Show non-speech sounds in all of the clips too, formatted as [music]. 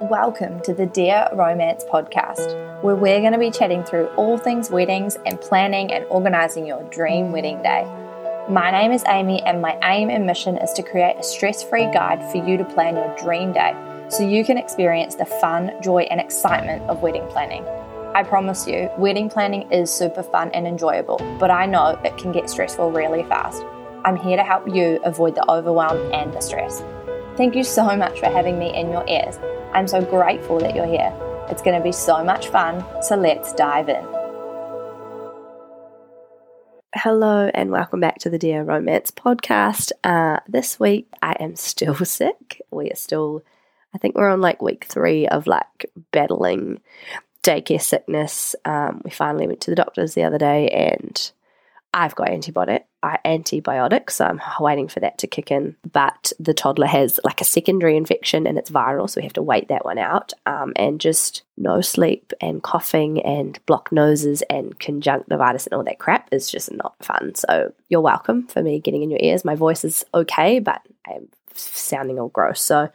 Welcome to the Dear Romance podcast, where we're going to be chatting through all things weddings and planning and organising your dream wedding day. My name is Amy, and my aim and mission is to create a stress free guide for you to plan your dream day so you can experience the fun, joy, and excitement of wedding planning. I promise you, wedding planning is super fun and enjoyable, but I know it can get stressful really fast. I'm here to help you avoid the overwhelm and the stress. Thank you so much for having me in your ears. I'm so grateful that you're here. It's going to be so much fun, so let's dive in. Hello, and welcome back to the Dear Romance podcast. Uh, this week, I am still [laughs] sick. We are still, I think we're on like week three of like battling daycare sickness. Um, we finally went to the doctors the other day, and I've got antibiotic, antibiotics, so I'm waiting for that to kick in. But the toddler has like a secondary infection and it's viral, so we have to wait that one out. Um, and just no sleep and coughing and blocked noses and conjunctivitis and all that crap is just not fun. So you're welcome for me getting in your ears. My voice is okay, but I'm sounding all gross. So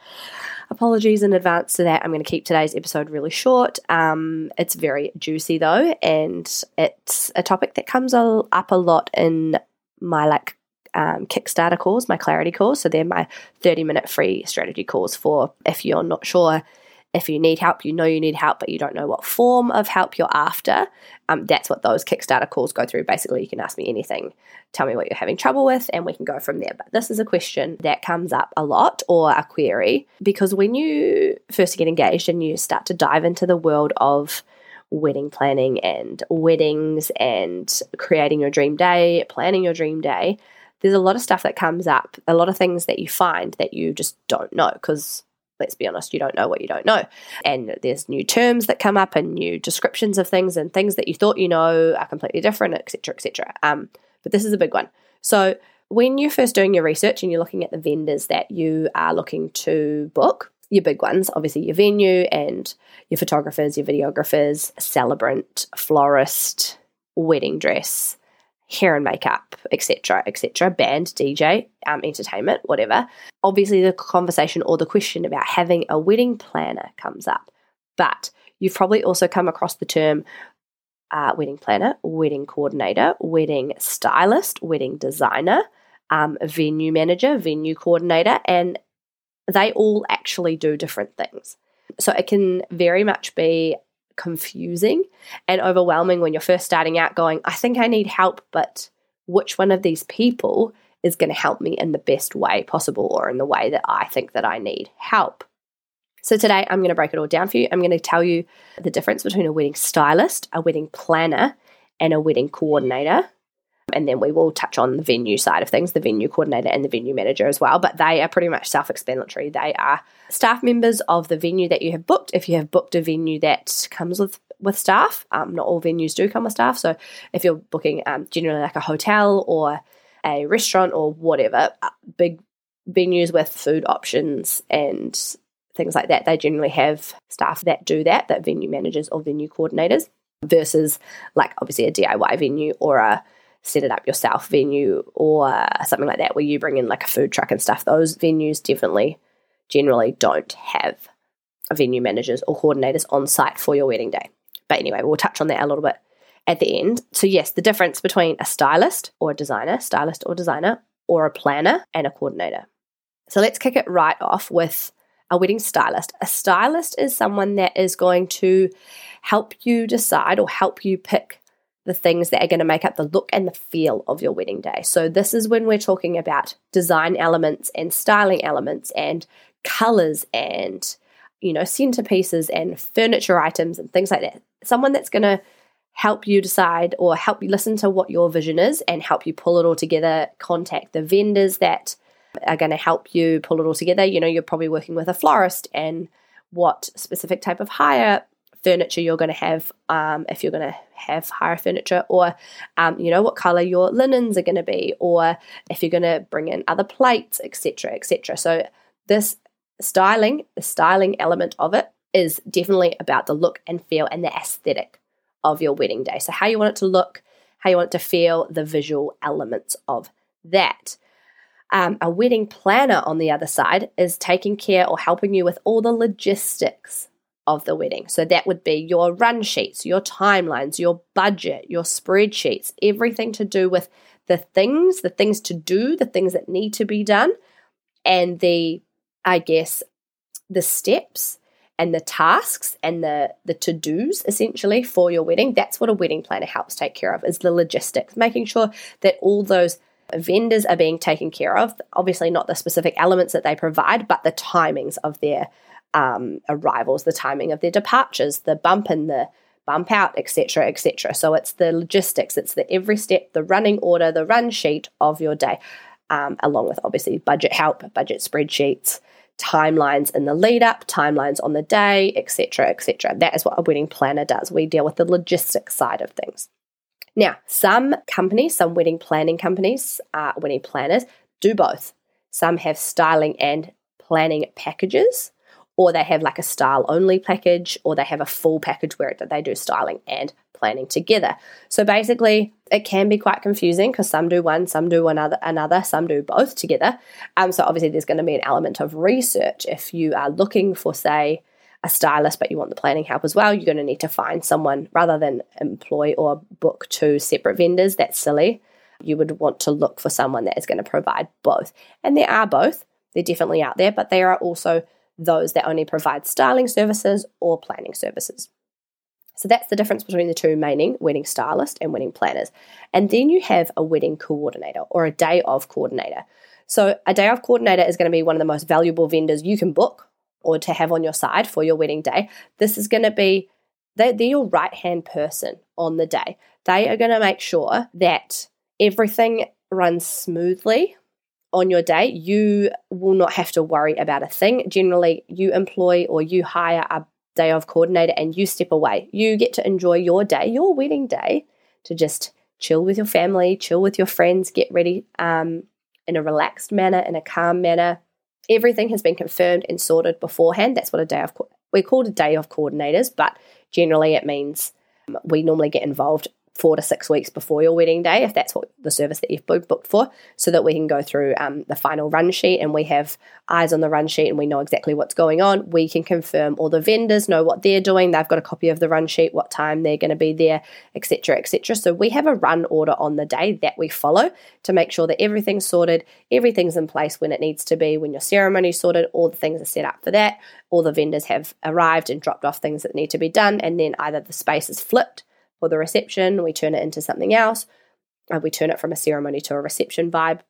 apologies in advance to that. I'm going to keep today's episode really short. Um, it's very juicy though, and it's a topic that comes up a lot in my like um, Kickstarter calls, my clarity calls. So they're my 30 minute free strategy calls for if you're not sure if you need help, you know you need help, but you don't know what form of help you're after. Um, that's what those Kickstarter calls go through. Basically, you can ask me anything, tell me what you're having trouble with, and we can go from there. But this is a question that comes up a lot or a query because when you first get engaged and you start to dive into the world of wedding planning and weddings and creating your dream day, planning your dream day, there's a lot of stuff that comes up, a lot of things that you find that you just don't know because let's be honest, you don't know what you don't know. And there's new terms that come up and new descriptions of things and things that you thought you know are completely different, etc., etc. Um, but this is a big one. So when you're first doing your research and you're looking at the vendors that you are looking to book, your big ones, obviously your venue and your photographers, your videographers, celebrant, florist, wedding dress, hair and makeup, etc., etc., band, DJ, um, entertainment, whatever. Obviously, the conversation or the question about having a wedding planner comes up. But you've probably also come across the term uh, wedding planner, wedding coordinator, wedding stylist, wedding designer, um, venue manager, venue coordinator, and they all actually do different things. So it can very much be confusing and overwhelming when you're first starting out, going, I think I need help, but which one of these people is going to help me in the best way possible or in the way that I think that I need help? So, today I'm going to break it all down for you. I'm going to tell you the difference between a wedding stylist, a wedding planner, and a wedding coordinator. And then we will touch on the venue side of things, the venue coordinator and the venue manager as well. But they are pretty much self explanatory. They are staff members of the venue that you have booked. If you have booked a venue that comes with with staff, um, not all venues do come with staff. So if you're booking um, generally like a hotel or a restaurant or whatever, uh, big venues with food options and things like that, they generally have staff that do that, that venue managers or venue coordinators, versus like obviously a DIY venue or a set it up yourself venue or something like that where you bring in like a food truck and stuff. Those venues definitely generally don't have venue managers or coordinators on site for your wedding day. But anyway, we'll touch on that a little bit at the end. So, yes, the difference between a stylist or a designer, stylist or designer, or a planner and a coordinator. So, let's kick it right off with a wedding stylist. A stylist is someone that is going to help you decide or help you pick the things that are going to make up the look and the feel of your wedding day. So, this is when we're talking about design elements and styling elements and colors and, you know, centerpieces and furniture items and things like that. Someone that's going to help you decide or help you listen to what your vision is and help you pull it all together. Contact the vendors that are going to help you pull it all together. You know, you're probably working with a florist and what specific type of hire furniture you're going to have um, if you're going to have hire furniture or um, you know what color your linens are going to be or if you're going to bring in other plates etc etc so this styling the styling element of it is definitely about the look and feel and the aesthetic of your wedding day. So how you want it to look how you want it to feel the visual elements of that. Um, a wedding planner, on the other side, is taking care or helping you with all the logistics of the wedding. So that would be your run sheets, your timelines, your budget, your spreadsheets, everything to do with the things, the things to do, the things that need to be done, and the, I guess, the steps and the tasks and the the to-dos essentially for your wedding. That's what a wedding planner helps take care of is the logistics, making sure that all those vendors are being taken care of. Obviously, not the specific elements that they provide, but the timings of their um, arrivals, the timing of their departures, the bump in, the bump out, etc., etc. So it's the logistics, it's the every step, the running order, the run sheet of your day, um, along with obviously budget help, budget spreadsheets, timelines in the lead up, timelines on the day, etc., etc. That is what a wedding planner does. We deal with the logistics side of things. Now, some companies, some wedding planning companies, uh, wedding planners, do both. Some have styling and planning packages, or they have like a style only package, or they have a full package where they do styling and planning together. So basically, it can be quite confusing because some do one, some do another, another, some do both together. Um, so obviously, there's going to be an element of research if you are looking for, say, a stylist, but you want the planning help as well, you're going to need to find someone rather than employ or book two separate vendors. That's silly. You would want to look for someone that is going to provide both. And there are both, they're definitely out there, but they are also those that only provide styling services or planning services. So that's the difference between the two meaning wedding stylist and wedding planners. And then you have a wedding coordinator or a day of coordinator. So a day of coordinator is going to be one of the most valuable vendors you can book or to have on your side for your wedding day. This is going to be they're, they're your right hand person on the day. They are going to make sure that everything runs smoothly on your day. You will not have to worry about a thing. Generally, you employ or you hire a day of coordinator and you step away. You get to enjoy your day, your wedding day, to just chill with your family, chill with your friends, get ready um, in a relaxed manner, in a calm manner. Everything has been confirmed and sorted beforehand. That's what a day of we're called a day of coordinators, but generally it means um, we normally get involved four to six weeks before your wedding day, if that's what the service that you've booked for, so that we can go through um, the final run sheet and we have eyes on the run sheet and we know exactly what's going on. We can confirm all the vendors know what they're doing. They've got a copy of the run sheet, what time they're going to be there, etc., etc. So we have a run order on the day that we follow to make sure that everything's sorted, everything's in place when it needs to be, when your ceremony's sorted, all the things are set up for that. All the vendors have arrived and dropped off things that need to be done, and then either the space is flipped for the reception, we turn it into something else. Uh, we turn it from a ceremony to a reception vibe,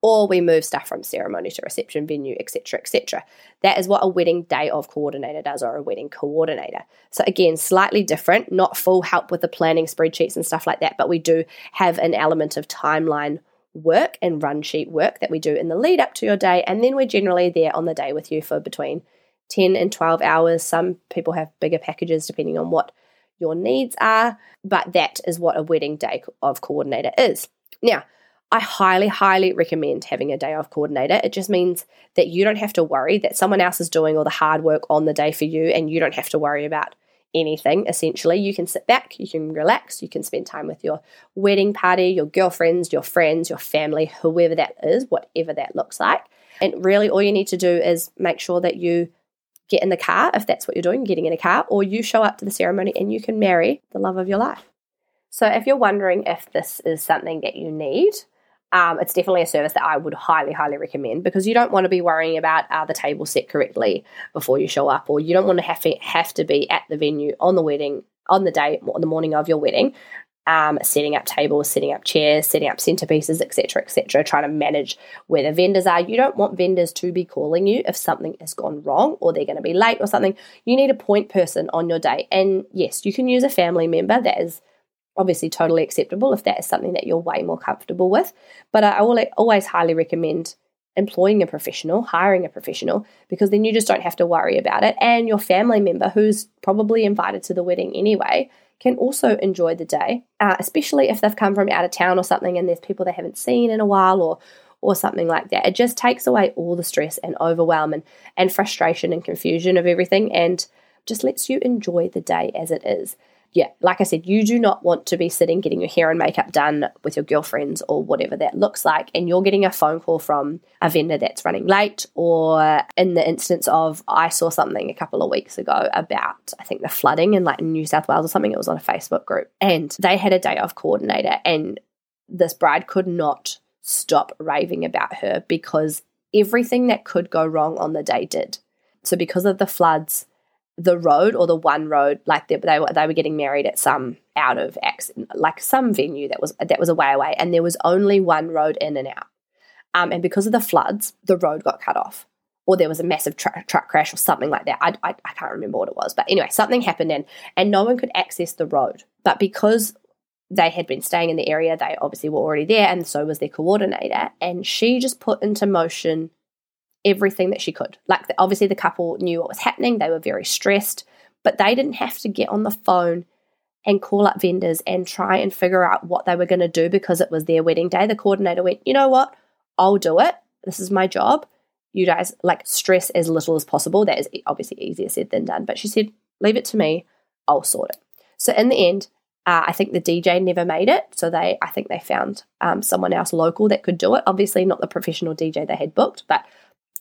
or we move stuff from ceremony to reception venue, etc., etc. That is what a wedding day of coordinator does, or a wedding coordinator. So again, slightly different, not full help with the planning spreadsheets and stuff like that, but we do have an element of timeline work and run sheet work that we do in the lead up to your day, and then we're generally there on the day with you for between 10 and 12 hours. Some people have bigger packages depending on what your needs are, but that is what a wedding day of coordinator is. Now, I highly, highly recommend having a day of coordinator. It just means that you don't have to worry that someone else is doing all the hard work on the day for you and you don't have to worry about anything essentially. You can sit back, you can relax, you can spend time with your wedding party, your girlfriends, your friends, your family, whoever that is, whatever that looks like. And really, all you need to do is make sure that you get in the car if that's what you're doing, getting in a car, or you show up to the ceremony and you can marry the love of your life. So, if you're wondering if this is something that you need, um, it's definitely a service that I would highly, highly recommend because you don't want to be worrying about are the table set correctly before you show up, or you don't want to have to have to be at the venue on the wedding on the day, on the morning of your wedding, um, setting up tables, setting up chairs, setting up centerpieces, etc., etc., trying to manage where the vendors are. You don't want vendors to be calling you if something has gone wrong or they're going to be late or something. You need a point person on your day. And yes, you can use a family member. That is obviously totally acceptable if that is something that you're way more comfortable with. But I will always highly recommend employing a professional, hiring a professional, because then you just don't have to worry about it. And your family member, who's probably invited to the wedding anyway, can also enjoy the day, uh, especially if they've come from out of town or something and there's people they haven't seen in a while or or something like that. It just takes away all the stress and overwhelm and, and frustration and confusion of everything and just lets you enjoy the day as it is. Yeah, like I said, you do not want to be sitting getting your hair and makeup done with your girlfriends or whatever that looks like, and you're getting a phone call from a vendor that's running late, or in the instance of I saw something a couple of weeks ago about I think the flooding in like New South Wales or something. It was on a Facebook group, and they had a day off coordinator, and this bride could not stop raving about her because everything that could go wrong on the day did. So because of the floods the road or the one road, like they, they were they were getting married at some out of like some venue that was that was a way away, and there was only one road in and out. Um, and because of the floods, the road got cut off, or there was a massive tra- truck crash or something like that. I, I, I can't remember what it was, but anyway, something happened and and no one could access the road. But because they had been staying in the area, they obviously were already there, and so was their coordinator, and she just put into motion everything that she could. Like, obviously, the couple knew what was happening, they were very stressed, but they didn't have to get on the phone and call up vendors and try and figure out what they were going to do because it was their wedding day. The coordinator went, you know what? I'll do it. This is my job. You guys like stress as little as possible. That is obviously easier said than done. But she said, leave it to me. I'll sort it. So in the end, uh, I think the DJ never made it, so they I think they found um, someone else local that could do it. Obviously, not the professional DJ they had booked, but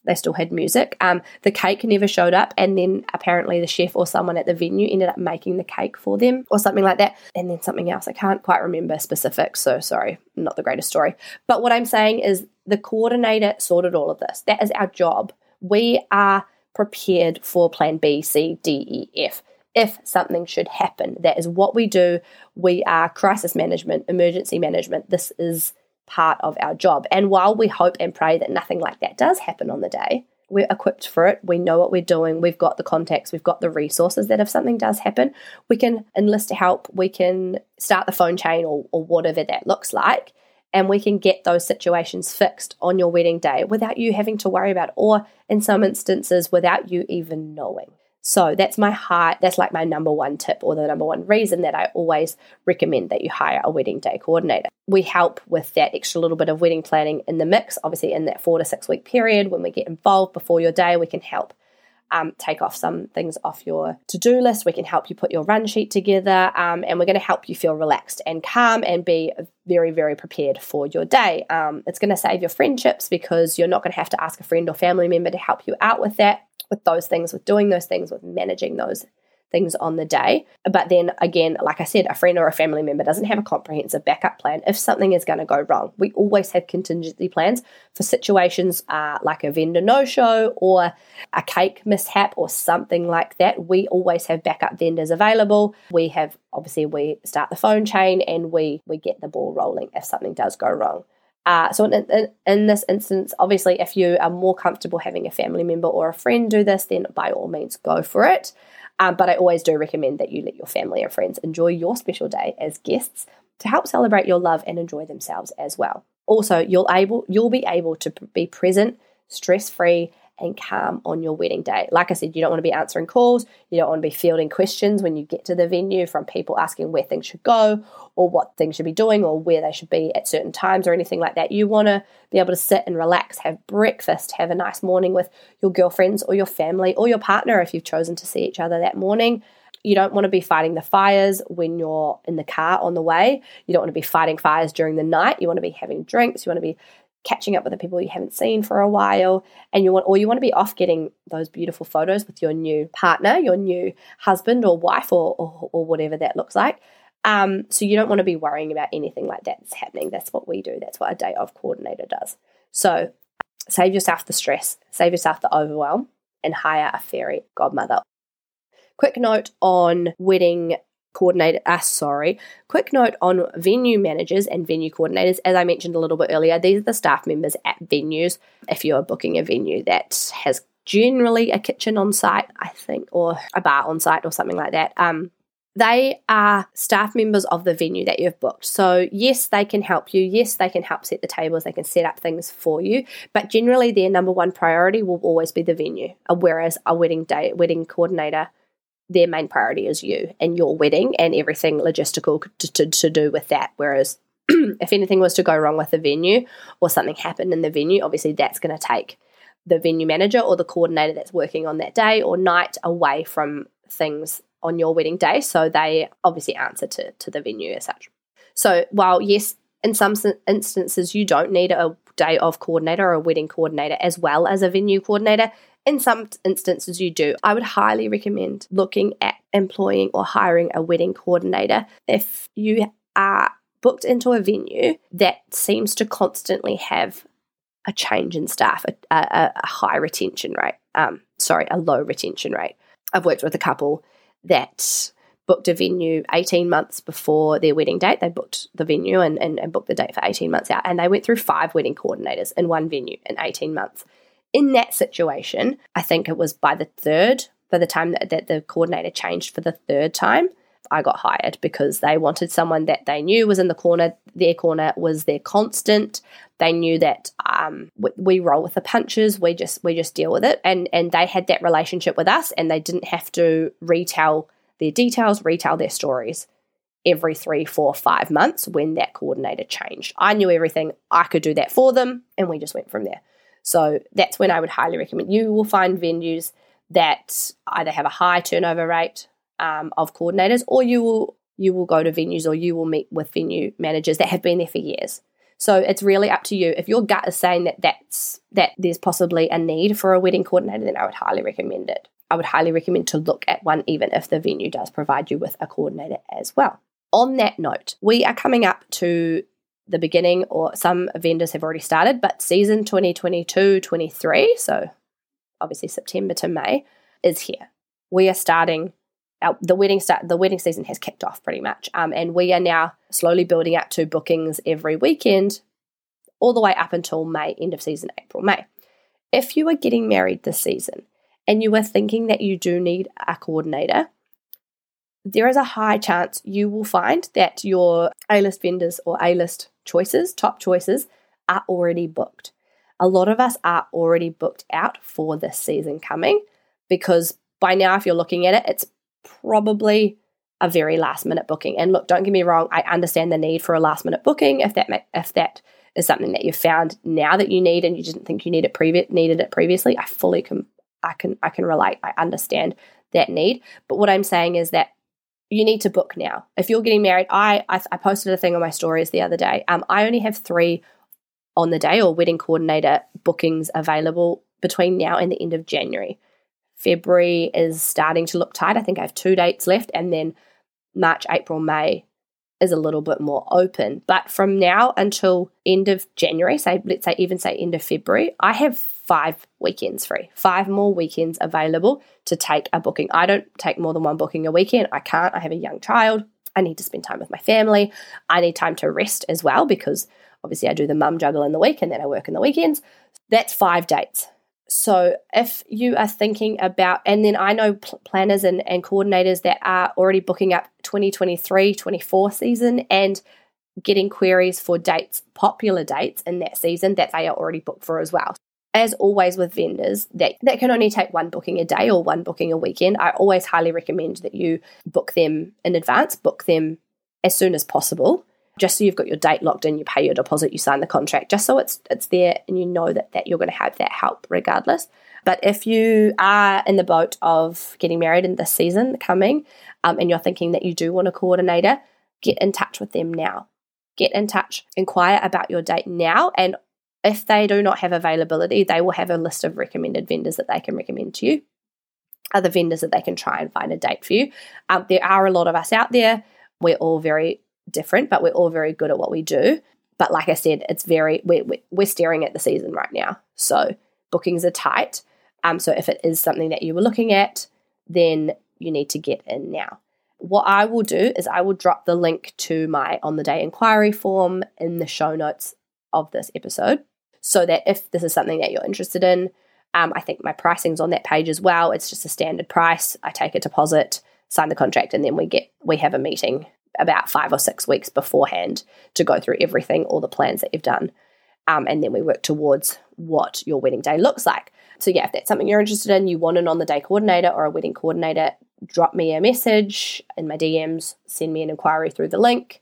they still had music. Um, the cake never showed up, and then apparently the chef or someone at the venue ended up making the cake for them or something like that. And then something else. I can't quite remember specifics, so sorry, not the greatest story. But what I'm saying is the coordinator sorted all of this. That is our job. We are prepared for plan B, C, D, E, F. If something should happen, that is what we do. We are crisis management, emergency management. This is part of our job. And while we hope and pray that nothing like that does happen on the day, we're equipped for it. We know what we're doing. We've got the contacts. We've got the resources that if something does happen, we can enlist help. We can start the phone chain or, or whatever that looks like. And we can get those situations fixed on your wedding day without you having to worry about, or in some instances, without you even knowing. So that's my heart. that's like my number one tip or the number one reason that I always recommend that you hire a wedding day coordinator. We help with that extra little bit of wedding planning in the mix. Obviously, in that four to six week period, when we get involved before your day, we can help um, take off some things off your to do list. We can help you put your run sheet together, um, and we're going to help you feel relaxed and calm and be very, very prepared for your day. Um, it's going to save your friendships because you're not going to have to ask a friend or family member to help you out with that with those things, with doing those things, with managing those things on the day. But then again, like I said, a friend or a family member doesn't have a comprehensive backup plan if something is going to go wrong. We always have contingency plans for situations uh, like a vendor no show or a cake mishap or something like that. We always have backup vendors available. We have obviously we start the phone chain and we we get the ball rolling if something does go wrong. Uh, so, in, in, in, this instance, obviously, if you are more comfortable having a family member or a friend do this, then by all means go for it. Um, but I always do recommend that you let your family and friends enjoy your special day as guests to help celebrate your love and enjoy themselves as well. Also, you'll able you'll be able to be present, stress free, and calm on your wedding day. Like I said, you don't want to be answering calls, you don't want to be fielding questions when you get to the venue from people asking where things should go or what things should be doing or where they should be at certain times or anything like that. You want to be able to sit and relax, have breakfast, have a nice morning with your girlfriends or your family or your partner if you've chosen to see each other that morning. You don't want to be fighting the fires when you're in the car on the way. You don't want to be fighting fires during the night. You want to be having drinks. You want to be catching up with the people you haven't seen for a while and you want or you want to be off getting those beautiful photos with your new partner your new husband or wife or or, or whatever that looks like. Um, so you don't want to be worrying about anything like that's happening. That's what we do. That's what a day of coordinator does. So save yourself the stress save yourself the overwhelm and hire a fairy godmother. Quick note on wedding coordinator, uh, sorry, quick note on venue managers and venue coordinators. As I mentioned a little bit earlier, these are the staff members at venues. If you're booking a venue that has generally a kitchen on site, I think, or a bar on site or something like that, um, they are staff members of the venue that you've booked. So, yes, they can help you. Yes, they can help set the tables, they can set up things for you. But generally, their number one priority will always be the venue. Whereas a wedding day, wedding coordinator their main priority is you and your wedding and everything logistical to, to, to do with that. Whereas [clears throat] if anything was to go wrong with the venue or something happened in the venue, obviously that's going to take the venue manager or the coordinator that's working on that day or night away from things on your wedding day. So they obviously answer to, to the venue as such. So while, yes, in some instances you don't need a day of coordinator or a wedding coordinator as well as a venue coordinator, in some instances you do. I would highly recommend looking at employing or hiring a wedding coordinator if you are booked into a venue that seems to constantly have a change in staff, a, a, a high retention rate. Um, sorry, a low retention rate. I've worked with a couple that booked a venue 18 months before their wedding date. They booked the venue and, and, and booked the date for 18 months out. And they went through five wedding coordinators in one venue in 18 months. In that situation, I think it was by the third, by the time that, that the coordinator changed for the third time, I got hired because they wanted someone that they knew was in the corner. Their corner was their constant. They knew that um, we, we, roll with the punches. We just we just deal with it, and and they had that relationship with us, and they didn't have to retell their details, retell their stories every three, four, five months when that coordinator changed. I knew everything. I could do that for them, and we just went from there. So that's when I would highly recommend. You will find venues that either have a high turnover rate um, of coordinators, or you will you will go to venues or you will meet with venue managers that have been there for years. So it's really up to you. If your gut is saying that that's that there's possibly a need for a wedding coordinator, then I would highly recommend it. I would highly recommend to look at one, even if the venue does provide you with a coordinator as well. On that note, we are coming up to the beginning, or some vendors have already started, but season 2022 23, so obviously September to May, is here. We are starting. Our, the wedding start the wedding season has kicked off pretty much, um, and we are now slowly building up to bookings every weekend, all the way up until May, end of season, April, May. If you are getting married this season and you are thinking that you do need a coordinator, there is a high chance you will find that your A list vendors or A list choices, top choices, are already booked. A lot of us are already booked out for this season coming because by now, if you're looking at it, it's probably a very last minute booking. And look, don't get me wrong, I understand the need for a last minute booking if that if that is something that you've found now that you need and you didn't think you needed previ- needed it previously. I fully can I can I can relate. I understand that need. But what I'm saying is that you need to book now. If you're getting married, I I, I posted a thing on my stories the other day. Um, I only have three on the day or wedding coordinator bookings available between now and the end of January. February is starting to look tight. I think I have two dates left, and then March, April, May is a little bit more open. But from now until end of January, say let's say even say end of February, I have five weekends free, five more weekends available to take a booking. I don't take more than one booking a weekend. I can't. I have a young child. I need to spend time with my family. I need time to rest as well because obviously I do the mum juggle in the week and then I work in the weekends. That's five dates. So if you are thinking about, and then I know pl- planners and, and coordinators that are already booking up 2023 24 season and getting queries for dates, popular dates in that season that they are already booked for as well. As always with vendors that, that can only take one booking a day or one booking a weekend, I always highly recommend that you book them in advance, book them as soon as possible just so you've got your date locked in, you pay your deposit, you sign the contract, just so it's it's there and you know that, that you're going to have that help regardless. But if you are in the boat of getting married in this season coming, um, and you're thinking that you do want a coordinator, get in touch with them now. Get in touch, inquire about your date now, and if they do not have availability, they will have a list of recommended vendors that they can recommend to you. Other vendors that they can try and find a date for you. Um, there are a lot of us out there. We're all very different, but we're all very good at what we do. But like I said, it's very we're we're staring at the season right now, so bookings are tight. Um, so if it is something that you were looking at, then you need to get in now. What I will do is I will drop the link to my on the day inquiry form in the show notes of this episode, so that if this is something that you're interested in, um, I think my pricing's on that page as well. It's just a standard price. I take a deposit, sign the contract, and then we get we have a meeting about five or six weeks beforehand to go through everything, all the plans that you've done. Um, and then we work towards what your wedding day looks like. So, yeah, if that's something you're interested in, you want an on the day coordinator or a wedding coordinator, drop me a message in my DMs, send me an inquiry through the link,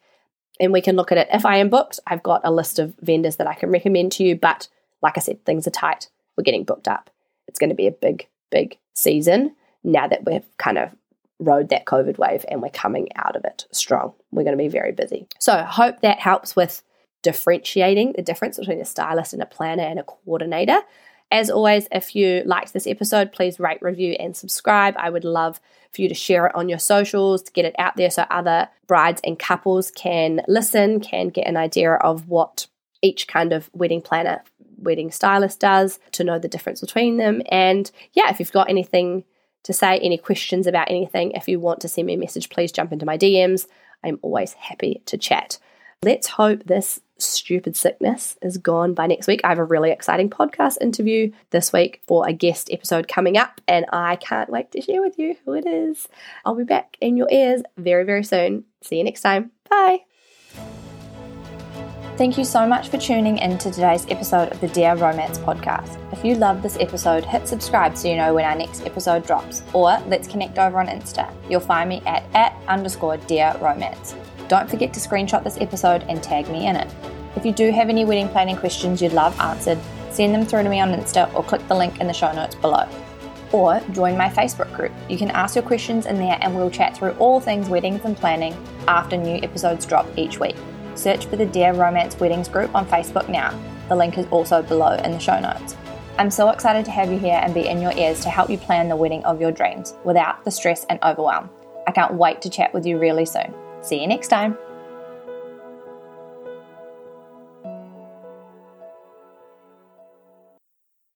and we can look at it. If I am booked, I've got a list of vendors that I can recommend to you. But like I said, things are tight. We're getting booked up. It's going to be a big, big season now that we've kind of rode that COVID wave and we're coming out of it strong. We're going to be very busy. So, hope that helps with differentiating the difference between a stylist and a planner and a coordinator. As always, if you liked this episode, please rate, review, and subscribe. I would love for you to share it on your socials to get it out there so other brides and couples can listen, can get an idea of what each kind of wedding planner, wedding stylist does, to know the difference between them. And yeah, if you've got anything to say, any questions about anything, if you want to send me a message, please jump into my DMs. I'm always happy to chat. Let's hope this stupid sickness is gone by next week. I have a really exciting podcast interview this week for a guest episode coming up, and I can't wait to share with you who it is. I'll be back in your ears very, very soon. See you next time. Bye. Thank you so much for tuning in to today's episode of the Dear Romance podcast. If you love this episode, hit subscribe so you know when our next episode drops, or let's connect over on Insta. You'll find me at, at underscore Dear Romance. Don't forget to screenshot this episode and tag me in it. If you do have any wedding planning questions you'd love answered, send them through to me on Insta or click the link in the show notes below. Or join my Facebook group. You can ask your questions in there and we'll chat through all things weddings and planning after new episodes drop each week. Search for the Dear Romance Weddings group on Facebook now. The link is also below in the show notes. I'm so excited to have you here and be in your ears to help you plan the wedding of your dreams without the stress and overwhelm. I can't wait to chat with you really soon. See you next time.